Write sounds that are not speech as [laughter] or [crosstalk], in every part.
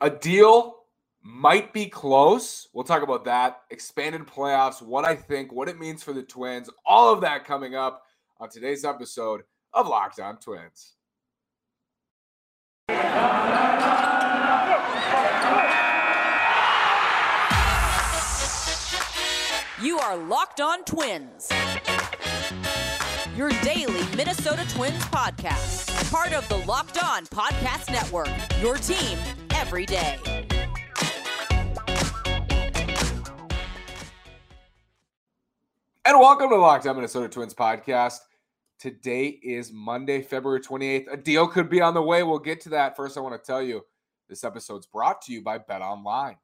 A deal might be close. We'll talk about that. Expanded playoffs, what I think, what it means for the Twins, all of that coming up on today's episode of Locked On Twins. You are Locked On Twins. Your daily Minnesota Twins podcast. Part of the Locked On Podcast Network. Your team every day. And welcome to the Locked On Minnesota Twins podcast. Today is Monday, February 28th. A deal could be on the way. We'll get to that. First, I want to tell you this episode's brought to you by Bet Online.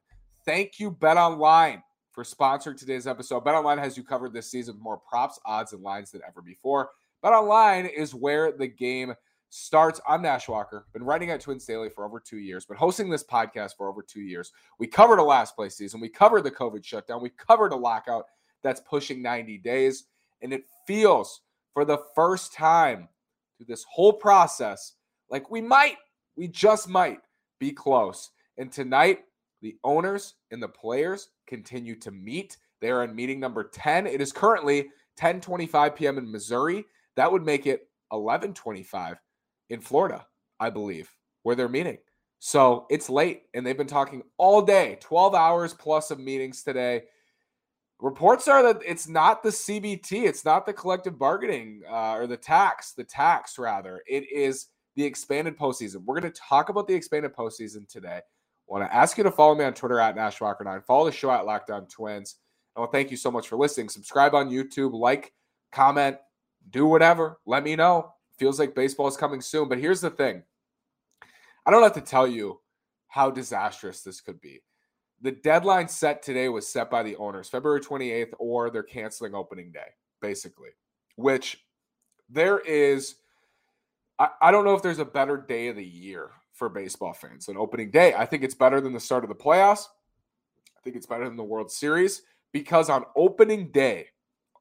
Thank you, Bet Online, for sponsoring today's episode. Bet Online has you covered this season with more props, odds, and lines than ever before. Bet Online is where the game starts. I'm Nash Walker. Been writing at Twins Daily for over two years, been hosting this podcast for over two years. We covered a last place season. We covered the COVID shutdown. We covered a lockout that's pushing 90 days. And it feels for the first time through this whole process like we might, we just might be close. And tonight, the owners and the players continue to meet. They are in meeting number 10. It is currently 10:25 p.m. in Missouri. That would make it 11:25 in Florida, I believe, where they're meeting. So it's late, and they've been talking all day, 12 hours plus of meetings today. Reports are that it's not the CBT, it's not the collective bargaining uh, or the tax, the tax rather. It is the expanded postseason. We're going to talk about the expanded postseason today. I want to ask you to follow me on Twitter at NashWalker9. Follow the show at Locked On Twins. And well, thank you so much for listening. Subscribe on YouTube, like, comment, do whatever. Let me know. Feels like baseball is coming soon. But here's the thing I don't have to tell you how disastrous this could be the deadline set today was set by the owners, February 28th, or they're canceling opening day, basically, which there is. I, I don't know if there's a better day of the year for baseball fans than opening day. I think it's better than the start of the playoffs. I think it's better than the World Series because on opening day,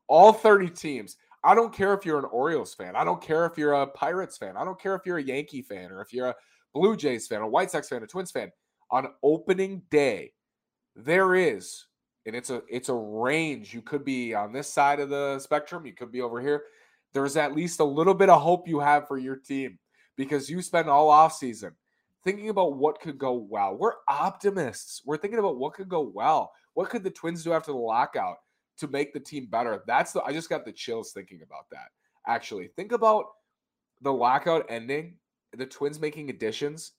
all 30 teams, I don't care if you're an Orioles fan. I don't care if you're a Pirates fan. I don't care if you're a Yankee fan or if you're a Blue Jays fan, a White Sox fan, a Twins fan. On opening day, there is and it's a it's a range you could be on this side of the spectrum you could be over here there's at least a little bit of hope you have for your team because you spend all off season thinking about what could go well we're optimists we're thinking about what could go well what could the twins do after the lockout to make the team better that's the i just got the chills thinking about that actually think about the lockout ending the twins making additions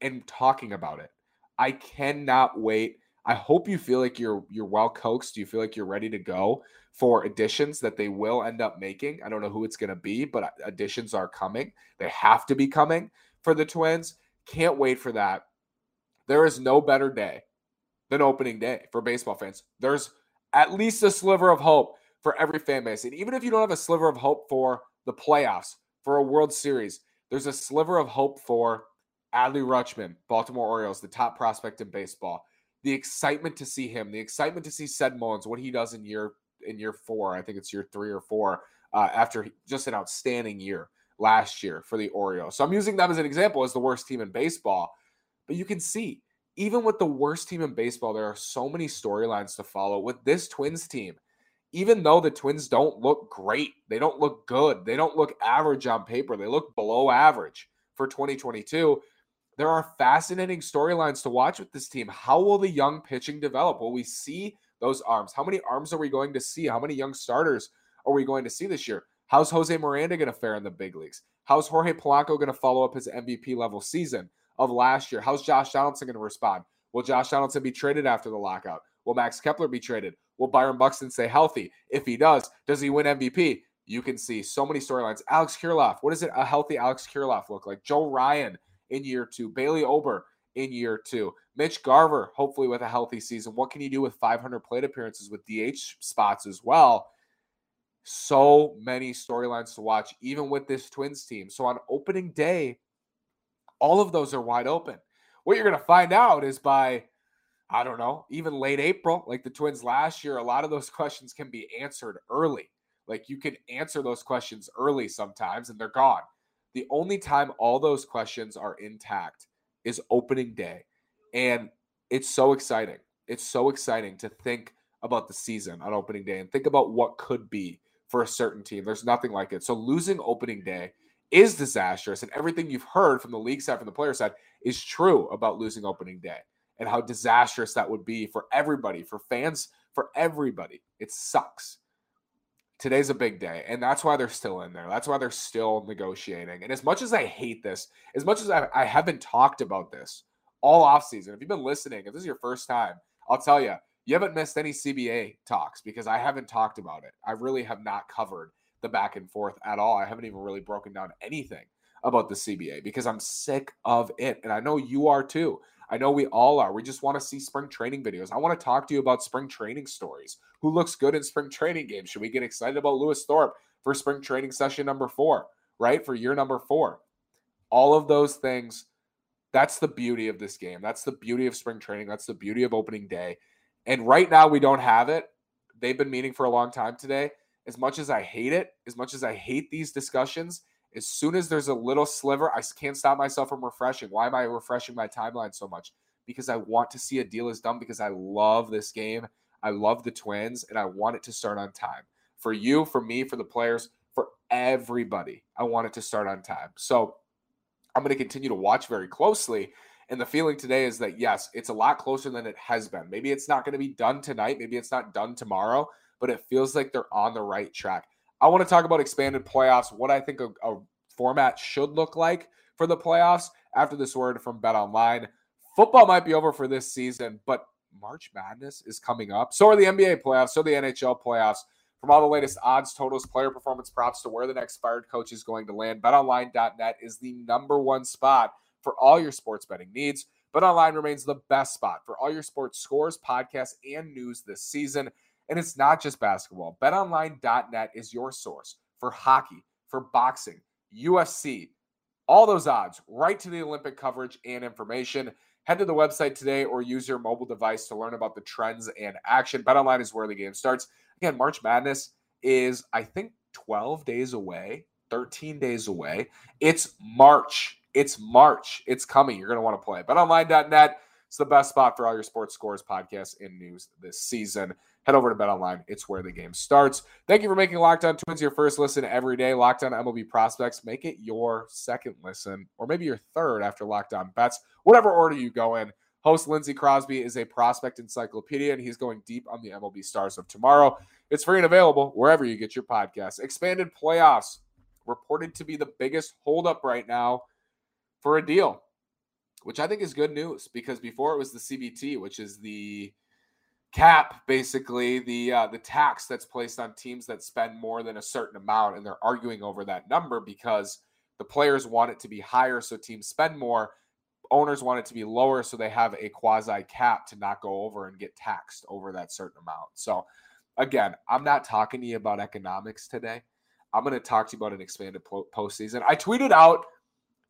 and talking about it i cannot wait I hope you feel like you're you're well coaxed. You feel like you're ready to go for additions that they will end up making. I don't know who it's going to be, but additions are coming. They have to be coming for the Twins. Can't wait for that. There is no better day than opening day for baseball fans. There's at least a sliver of hope for every fan base. And even if you don't have a sliver of hope for the playoffs, for a World Series, there's a sliver of hope for Adley Rutschman, Baltimore Orioles, the top prospect in baseball the excitement to see him, the excitement to see Ced Mullins, what he does in year in year four. I think it's year three or four uh, after just an outstanding year last year for the Orioles. So I'm using them as an example as the worst team in baseball. But you can see, even with the worst team in baseball, there are so many storylines to follow with this Twins team. Even though the Twins don't look great, they don't look good, they don't look average on paper, they look below average for 2022 there are fascinating storylines to watch with this team. How will the young pitching develop? Will we see those arms? How many arms are we going to see? How many young starters are we going to see this year? How's Jose Miranda going to fare in the big leagues? How's Jorge Polanco going to follow up his MVP level season of last year? How's Josh Donaldson going to respond? Will Josh Donaldson be traded after the lockout? Will Max Kepler be traded? Will Byron Buxton stay healthy? If he does, does he win MVP? You can see so many storylines. Alex Kirilloff, what does it a healthy Alex Kirilloff look like? Joe Ryan in year two. Bailey Ober in year two. Mitch Garver, hopefully with a healthy season. What can you do with 500 plate appearances with DH spots as well? So many storylines to watch, even with this Twins team. So on opening day, all of those are wide open. What you're going to find out is by, I don't know, even late April, like the Twins last year, a lot of those questions can be answered early. Like you can answer those questions early sometimes and they're gone. The only time all those questions are intact is opening day. And it's so exciting. It's so exciting to think about the season on opening day and think about what could be for a certain team. There's nothing like it. So losing opening day is disastrous. And everything you've heard from the league side, from the player side, is true about losing opening day and how disastrous that would be for everybody, for fans, for everybody. It sucks. Today's a big day, and that's why they're still in there. That's why they're still negotiating. And as much as I hate this, as much as I, I haven't talked about this all offseason, if you've been listening, if this is your first time, I'll tell you, you haven't missed any CBA talks because I haven't talked about it. I really have not covered the back and forth at all. I haven't even really broken down anything about the CBA because I'm sick of it. And I know you are too. I know we all are. We just want to see spring training videos. I want to talk to you about spring training stories. Who looks good in spring training games? Should we get excited about Lewis Thorpe for spring training session number four, right? For year number four. All of those things. That's the beauty of this game. That's the beauty of spring training. That's the beauty of opening day. And right now, we don't have it. They've been meeting for a long time today. As much as I hate it, as much as I hate these discussions, as soon as there's a little sliver, I can't stop myself from refreshing. Why am I refreshing my timeline so much? Because I want to see a deal is done because I love this game. I love the Twins and I want it to start on time. For you, for me, for the players, for everybody, I want it to start on time. So I'm going to continue to watch very closely. And the feeling today is that, yes, it's a lot closer than it has been. Maybe it's not going to be done tonight. Maybe it's not done tomorrow, but it feels like they're on the right track. I want to talk about expanded playoffs, what I think a, a format should look like for the playoffs after this word from Bet Online. Football might be over for this season, but March Madness is coming up. So are the NBA playoffs, so the NHL playoffs. From all the latest odds, totals, player performance props to where the next fired coach is going to land, betonline.net is the number one spot for all your sports betting needs. BetOnline remains the best spot for all your sports scores, podcasts, and news this season. And it's not just basketball. BetOnline.net is your source for hockey, for boxing, UFC, all those odds, right to the Olympic coverage and information. Head to the website today or use your mobile device to learn about the trends and action. BetOnline is where the game starts. Again, March Madness is, I think, 12 days away, 13 days away. It's March. It's March. It's coming. You're going to want to play. BetOnline.net is the best spot for all your sports scores, podcasts, and news this season head over to Bet Online. It's where the game starts. Thank you for making Locked On Twins your first listen every day. Locked On MLB Prospects. Make it your second listen, or maybe your third after Locked On Bets. Whatever order you go in. Host Lindsey Crosby is a prospect encyclopedia, and he's going deep on the MLB stars of tomorrow. It's free and available wherever you get your podcasts. Expanded playoffs reported to be the biggest holdup right now for a deal, which I think is good news because before it was the CBT, which is the cap basically the uh, the tax that's placed on teams that spend more than a certain amount and they're arguing over that number because the players want it to be higher so teams spend more. Owners want it to be lower so they have a quasi cap to not go over and get taxed over that certain amount. So again i'm not talking to you about economics today. I'm going to talk to you about an expanded postseason. I tweeted out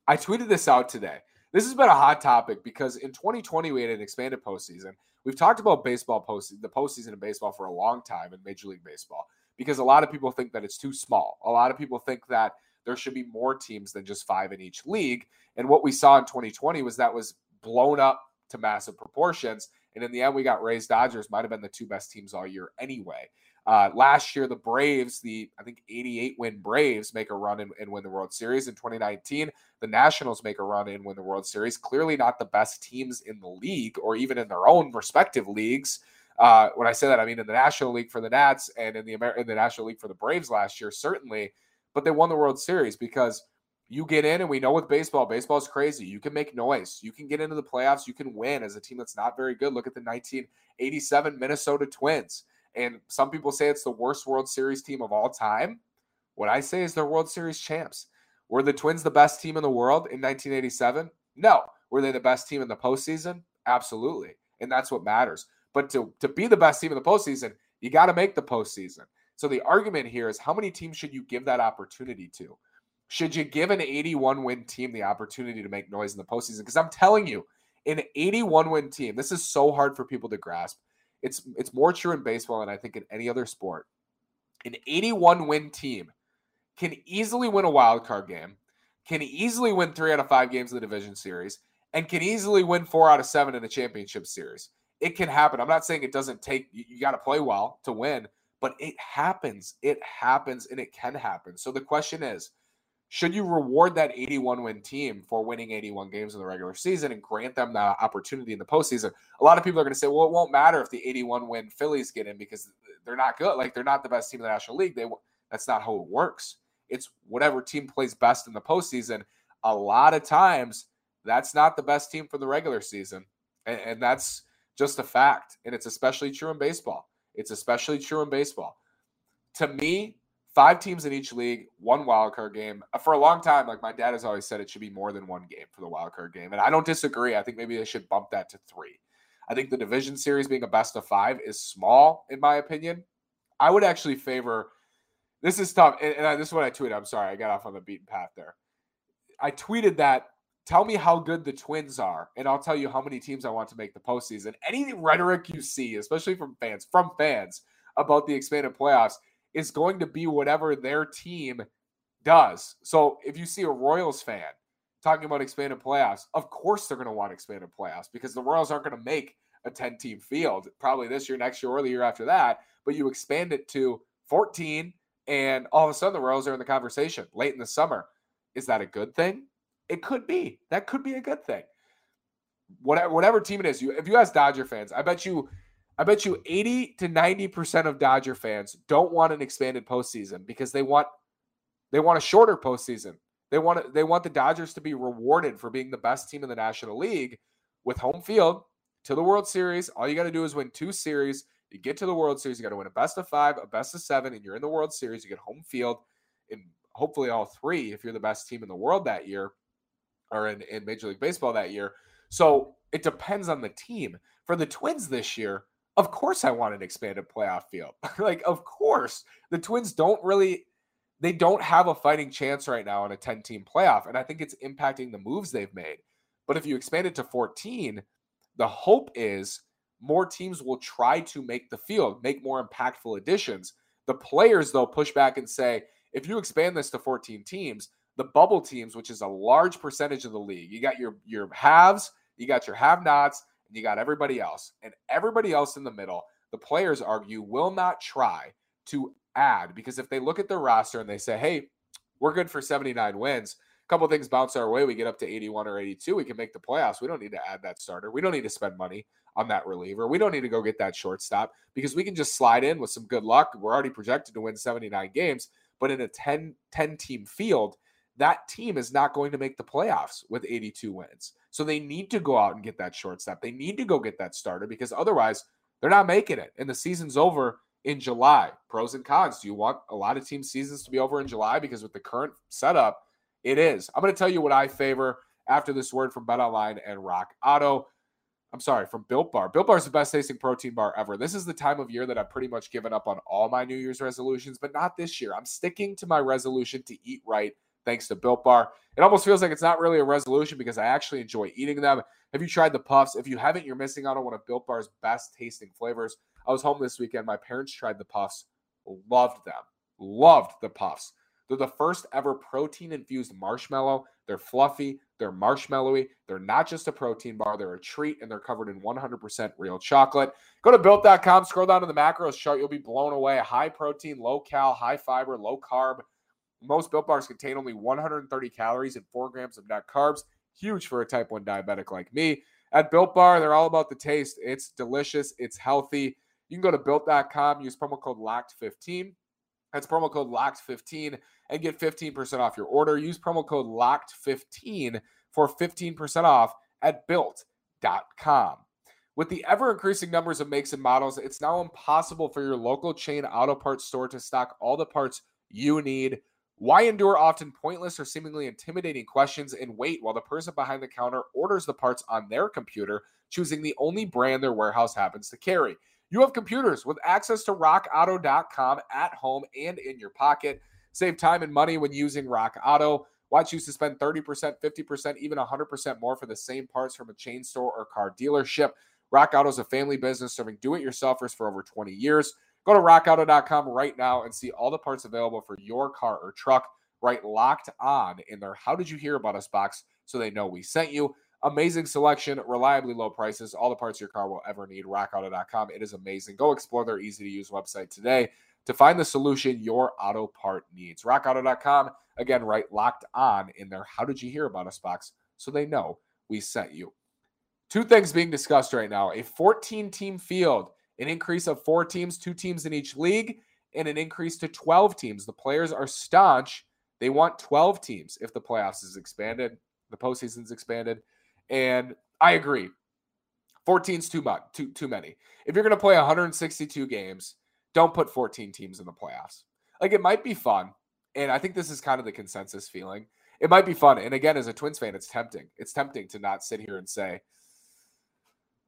i tweeted this out today this has been a hot topic because in 2020 we had an expanded postseason We've talked about baseball post the postseason in baseball for a long time in Major League Baseball because a lot of people think that it's too small. A lot of people think that there should be more teams than just five in each league. And what we saw in 2020 was that was blown up to massive proportions. And in the end, we got Rays Dodgers, might have been the two best teams all year anyway. Uh, last year, the Braves, the I think 88 win Braves, make a run and, and, win the World Series. In 2019, the Nationals make a run and win the World Series. Clearly, not the best teams in the league or even in their own respective leagues. Uh, when I say that, I mean in the National League for the Nats and in the Amer- in the National League for the Braves last year, certainly. But they won the World Series because you get in, and we know with baseball, baseball is crazy. You can make noise. You can get into the playoffs. You can win as a team that's not very good. Look at the 1987 Minnesota Twins. And some people say it's the worst World Series team of all time. What I say is they're World Series champs. Were the Twins the best team in the world in 1987? No. Were they the best team in the postseason? Absolutely. And that's what matters. But to, to be the best team in the postseason, you got to make the postseason. So the argument here is how many teams should you give that opportunity to? Should you give an 81 win team the opportunity to make noise in the postseason? Because I'm telling you, an 81 win team, this is so hard for people to grasp. It's it's more true in baseball than I think in any other sport. An 81 win team can easily win a wild card game, can easily win three out of five games of the division series, and can easily win four out of seven in a championship series. It can happen. I'm not saying it doesn't take, you, you got to play well to win, but it happens. It happens and it can happen. So the question is, should you reward that 81 win team for winning 81 games in the regular season and grant them the opportunity in the postseason? A lot of people are going to say, well, it won't matter if the 81 win Phillies get in because they're not good. Like they're not the best team in the National League. They that's not how it works. It's whatever team plays best in the postseason. A lot of times, that's not the best team for the regular season, and, and that's just a fact. And it's especially true in baseball. It's especially true in baseball. To me, five teams in each league, one wild card game. For a long time, like my dad has always said, it should be more than one game for the wild card game. And I don't disagree. I think maybe they should bump that to three. I think the division series being a best of five is small, in my opinion. I would actually favor this is tough. And, and this is what I tweeted. I'm sorry, I got off on the beaten path there. I tweeted that tell me how good the twins are, and I'll tell you how many teams I want to make the postseason. Any rhetoric you see, especially from fans, from fans about the expanded playoffs, is going to be whatever their team does. So if you see a Royals fan talking about expanded playoffs, of course they're going to want expanded playoffs because the Royals aren't going to make a 10 team field probably this year, next year, or the year after that. But you expand it to 14, and all of a sudden the Royals are in the conversation late in the summer. Is that a good thing? It could be. That could be a good thing. Whatever, whatever team it is, you if you ask Dodger fans, I bet you I bet you 80 to 90% of Dodger fans don't want an expanded postseason because they want they want a shorter postseason. They want they want the Dodgers to be rewarded for being the best team in the National League with home field to the World Series. All you got to do is win two series. You get to the World Series, you got to win a best of 5, a best of 7 and you're in the World Series. You get home field in hopefully all three if you're the best team in the world that year or in, in Major League Baseball that year. So it depends on the team. For the Twins this year, of course, I want an expanded playoff field. [laughs] like, of course, the Twins don't really, they don't have a fighting chance right now in a 10 team playoff. And I think it's impacting the moves they've made. But if you expand it to 14, the hope is more teams will try to make the field, make more impactful additions. The players, though, push back and say, if you expand this to 14 teams, the bubble teams, which is a large percentage of the league, you got your your haves, you got your have-nots, and you got everybody else. And everybody else in the middle, the players argue, will not try to add because if they look at their roster and they say, hey, we're good for 79 wins, a couple things bounce our way, we get up to 81 or 82, we can make the playoffs. We don't need to add that starter. We don't need to spend money on that reliever. We don't need to go get that shortstop because we can just slide in with some good luck. We're already projected to win 79 games, but in a 10, 10 team field, that team is not going to make the playoffs with 82 wins. So they need to go out and get that shortstop. They need to go get that starter because otherwise they're not making it. And the season's over in July. Pros and cons. Do you want a lot of team seasons to be over in July? Because with the current setup, it is. I'm going to tell you what I favor after this word from BetOnline and Rock Auto. I'm sorry, from Built Bar. Built Bar is the best tasting protein bar ever. This is the time of year that I've pretty much given up on all my New Year's resolutions, but not this year. I'm sticking to my resolution to eat right thanks to Built Bar. It almost feels like it's not really a resolution because I actually enjoy eating them. Have you tried the puffs? If you haven't, you're missing out on one of Built Bar's best tasting flavors. I was home this weekend. My parents tried the puffs, loved them, loved the puffs. They're the first ever protein infused marshmallow. They're fluffy, they're marshmallowy. They're not just a protein bar, they're a treat, and they're covered in 100% real chocolate. Go to built.com, scroll down to the macros chart. You'll be blown away. High protein, low cal, high fiber, low carb most built bars contain only 130 calories and 4 grams of net carbs. Huge for a type 1 diabetic like me. At Built Bar, they're all about the taste. It's delicious, it's healthy. You can go to built.com, use promo code LOCKED15. That's promo code LOCKED15 and get 15% off your order. Use promo code LOCKED15 for 15% off at built.com. With the ever increasing numbers of makes and models, it's now impossible for your local chain auto parts store to stock all the parts you need why endure often pointless or seemingly intimidating questions and wait while the person behind the counter orders the parts on their computer, choosing the only brand their warehouse happens to carry? You have computers with access to rockauto.com at home and in your pocket. Save time and money when using Rock Auto. Why choose to spend 30%, 50%, even 100% more for the same parts from a chain store or car dealership? Rock Auto is a family business serving do it yourselfers for over 20 years. Go to rockauto.com right now and see all the parts available for your car or truck. Write locked on in their. How did you hear about us box so they know we sent you? Amazing selection, reliably low prices, all the parts your car will ever need. RockAuto.com. It is amazing. Go explore their easy to use website today to find the solution your auto part needs. RockAuto.com. Again, write locked on in their. How did you hear about us box? So they know we sent you. Two things being discussed right now a 14 team field, an increase of four teams, two teams in each league, and an increase to 12 teams. The players are staunch. They want 12 teams if the playoffs is expanded, the postseason's expanded. And I agree. 14's too much, too too many. If you're going to play 162 games, don't put 14 teams in the playoffs. Like it might be fun, and I think this is kind of the consensus feeling. It might be fun, and again, as a Twins fan, it's tempting. It's tempting to not sit here and say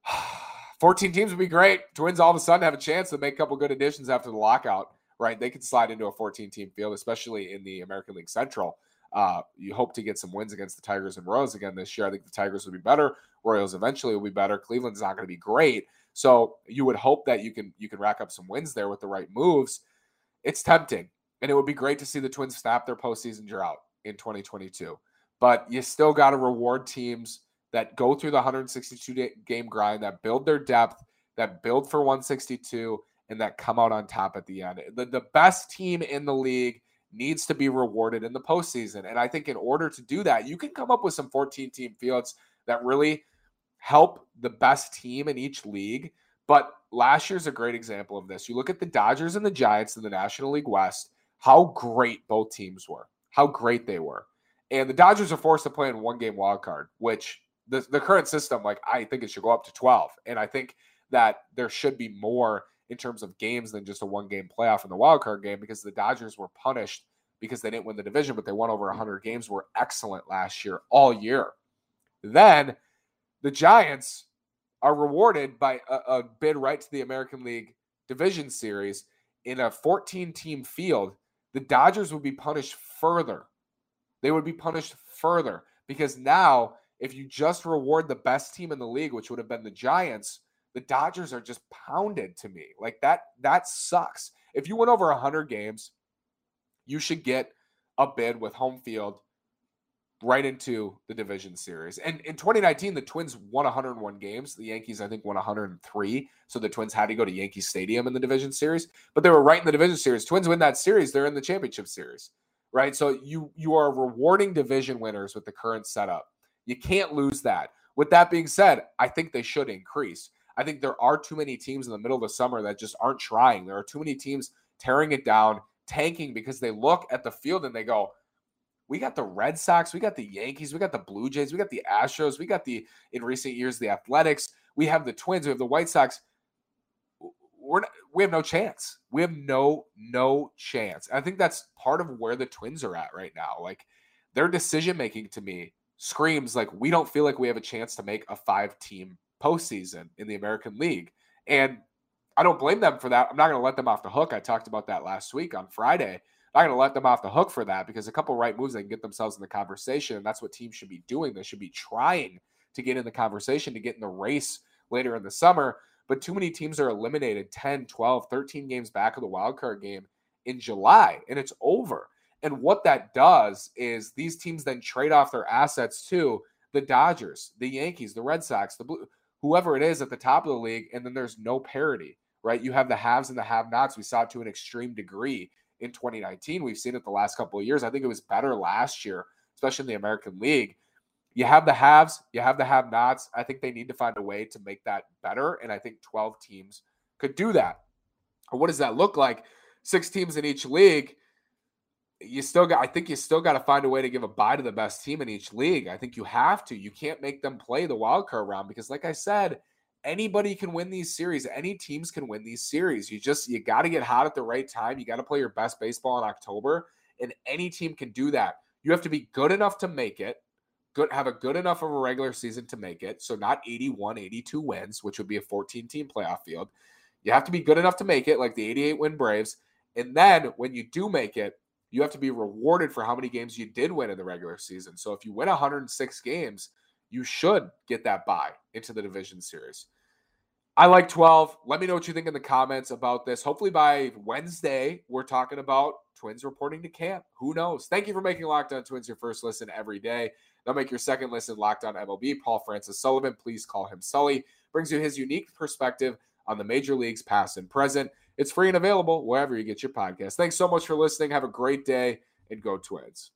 [sighs] ah, 14 teams would be great. Twins all of a sudden have a chance to make a couple good additions after the lockout, right? They could slide into a 14 team field, especially in the American League Central. Uh, you hope to get some wins against the Tigers and Royals again this year. I think the Tigers will be better. Royals eventually will be better. Cleveland's not going to be great. So you would hope that you can you can rack up some wins there with the right moves. It's tempting, and it would be great to see the Twins snap their postseason drought in 2022. But you still got to reward teams that go through the 162 game grind, that build their depth, that build for 162, and that come out on top at the end. The, the best team in the league needs to be rewarded in the postseason. And I think in order to do that, you can come up with some 14 team fields that really help the best team in each league. But last year's a great example of this. You look at the Dodgers and the Giants in the National League West, how great both teams were, how great they were. And the Dodgers are forced to play in one game wild card, which the, the current system, like I think it should go up to 12. And I think that there should be more in terms of games than just a one game playoff in the wild card game because the Dodgers were punished because they didn't win the division, but they won over 100 games, were excellent last year, all year. Then the Giants are rewarded by a, a bid right to the American League Division Series in a 14 team field. The Dodgers would be punished further. They would be punished further because now, if you just reward the best team in the league, which would have been the Giants, the Dodgers are just pounded to me. Like that, that sucks. If you went over 100 games, you should get a bid with home field right into the division series. And in 2019, the Twins won 101 games. The Yankees, I think, won 103. So the Twins had to go to Yankee Stadium in the division series, but they were right in the division series. Twins win that series, they're in the championship series, right? So you you are rewarding division winners with the current setup. You can't lose that. With that being said, I think they should increase. I think there are too many teams in the middle of the summer that just aren't trying. There are too many teams tearing it down, tanking because they look at the field and they go, we got the Red Sox, we got the Yankees, we got the Blue Jays, we got the Astros, we got the in recent years the Athletics, we have the Twins, we have the White Sox. We're not, we have no chance. We have no no chance. I think that's part of where the Twins are at right now. Like their decision making to me screams like we don't feel like we have a chance to make a five team postseason in the American League. And I don't blame them for that. I'm not going to let them off the hook. I talked about that last week on Friday. I'm not going to let them off the hook for that because a couple right moves they can get themselves in the conversation. And that's what teams should be doing. They should be trying to get in the conversation, to get in the race later in the summer. But too many teams are eliminated 10, 12, 13 games back of the wild card game in July, and it's over. And what that does is these teams then trade off their assets to the Dodgers, the Yankees, the Red Sox, the Blue whoever it is at the top of the league, and then there's no parity, right? You have the haves and the have nots. We saw it to an extreme degree in 2019. We've seen it the last couple of years. I think it was better last year, especially in the American League. You have the haves, you have the have nots. I think they need to find a way to make that better. And I think 12 teams could do that. What does that look like? Six teams in each league you still got I think you still got to find a way to give a bye to the best team in each league. I think you have to. You can't make them play the wild card round because like I said, anybody can win these series. Any teams can win these series. You just you got to get hot at the right time. You got to play your best baseball in October and any team can do that. You have to be good enough to make it. Good have a good enough of a regular season to make it. So not 81, 82 wins, which would be a 14 team playoff field. You have to be good enough to make it like the 88 win Braves. And then when you do make it, you have to be rewarded for how many games you did win in the regular season. So if you win 106 games, you should get that bye into the division series. I like 12. Let me know what you think in the comments about this. Hopefully by Wednesday, we're talking about Twins reporting to camp. Who knows? Thank you for making Locked On Twins your first listen every day. They'll make your second listen Locked On MLB. Paul Francis Sullivan, please call him Sully, brings you his unique perspective on the major leagues, past and present. It's free and available wherever you get your podcast. Thanks so much for listening. Have a great day and go Twins.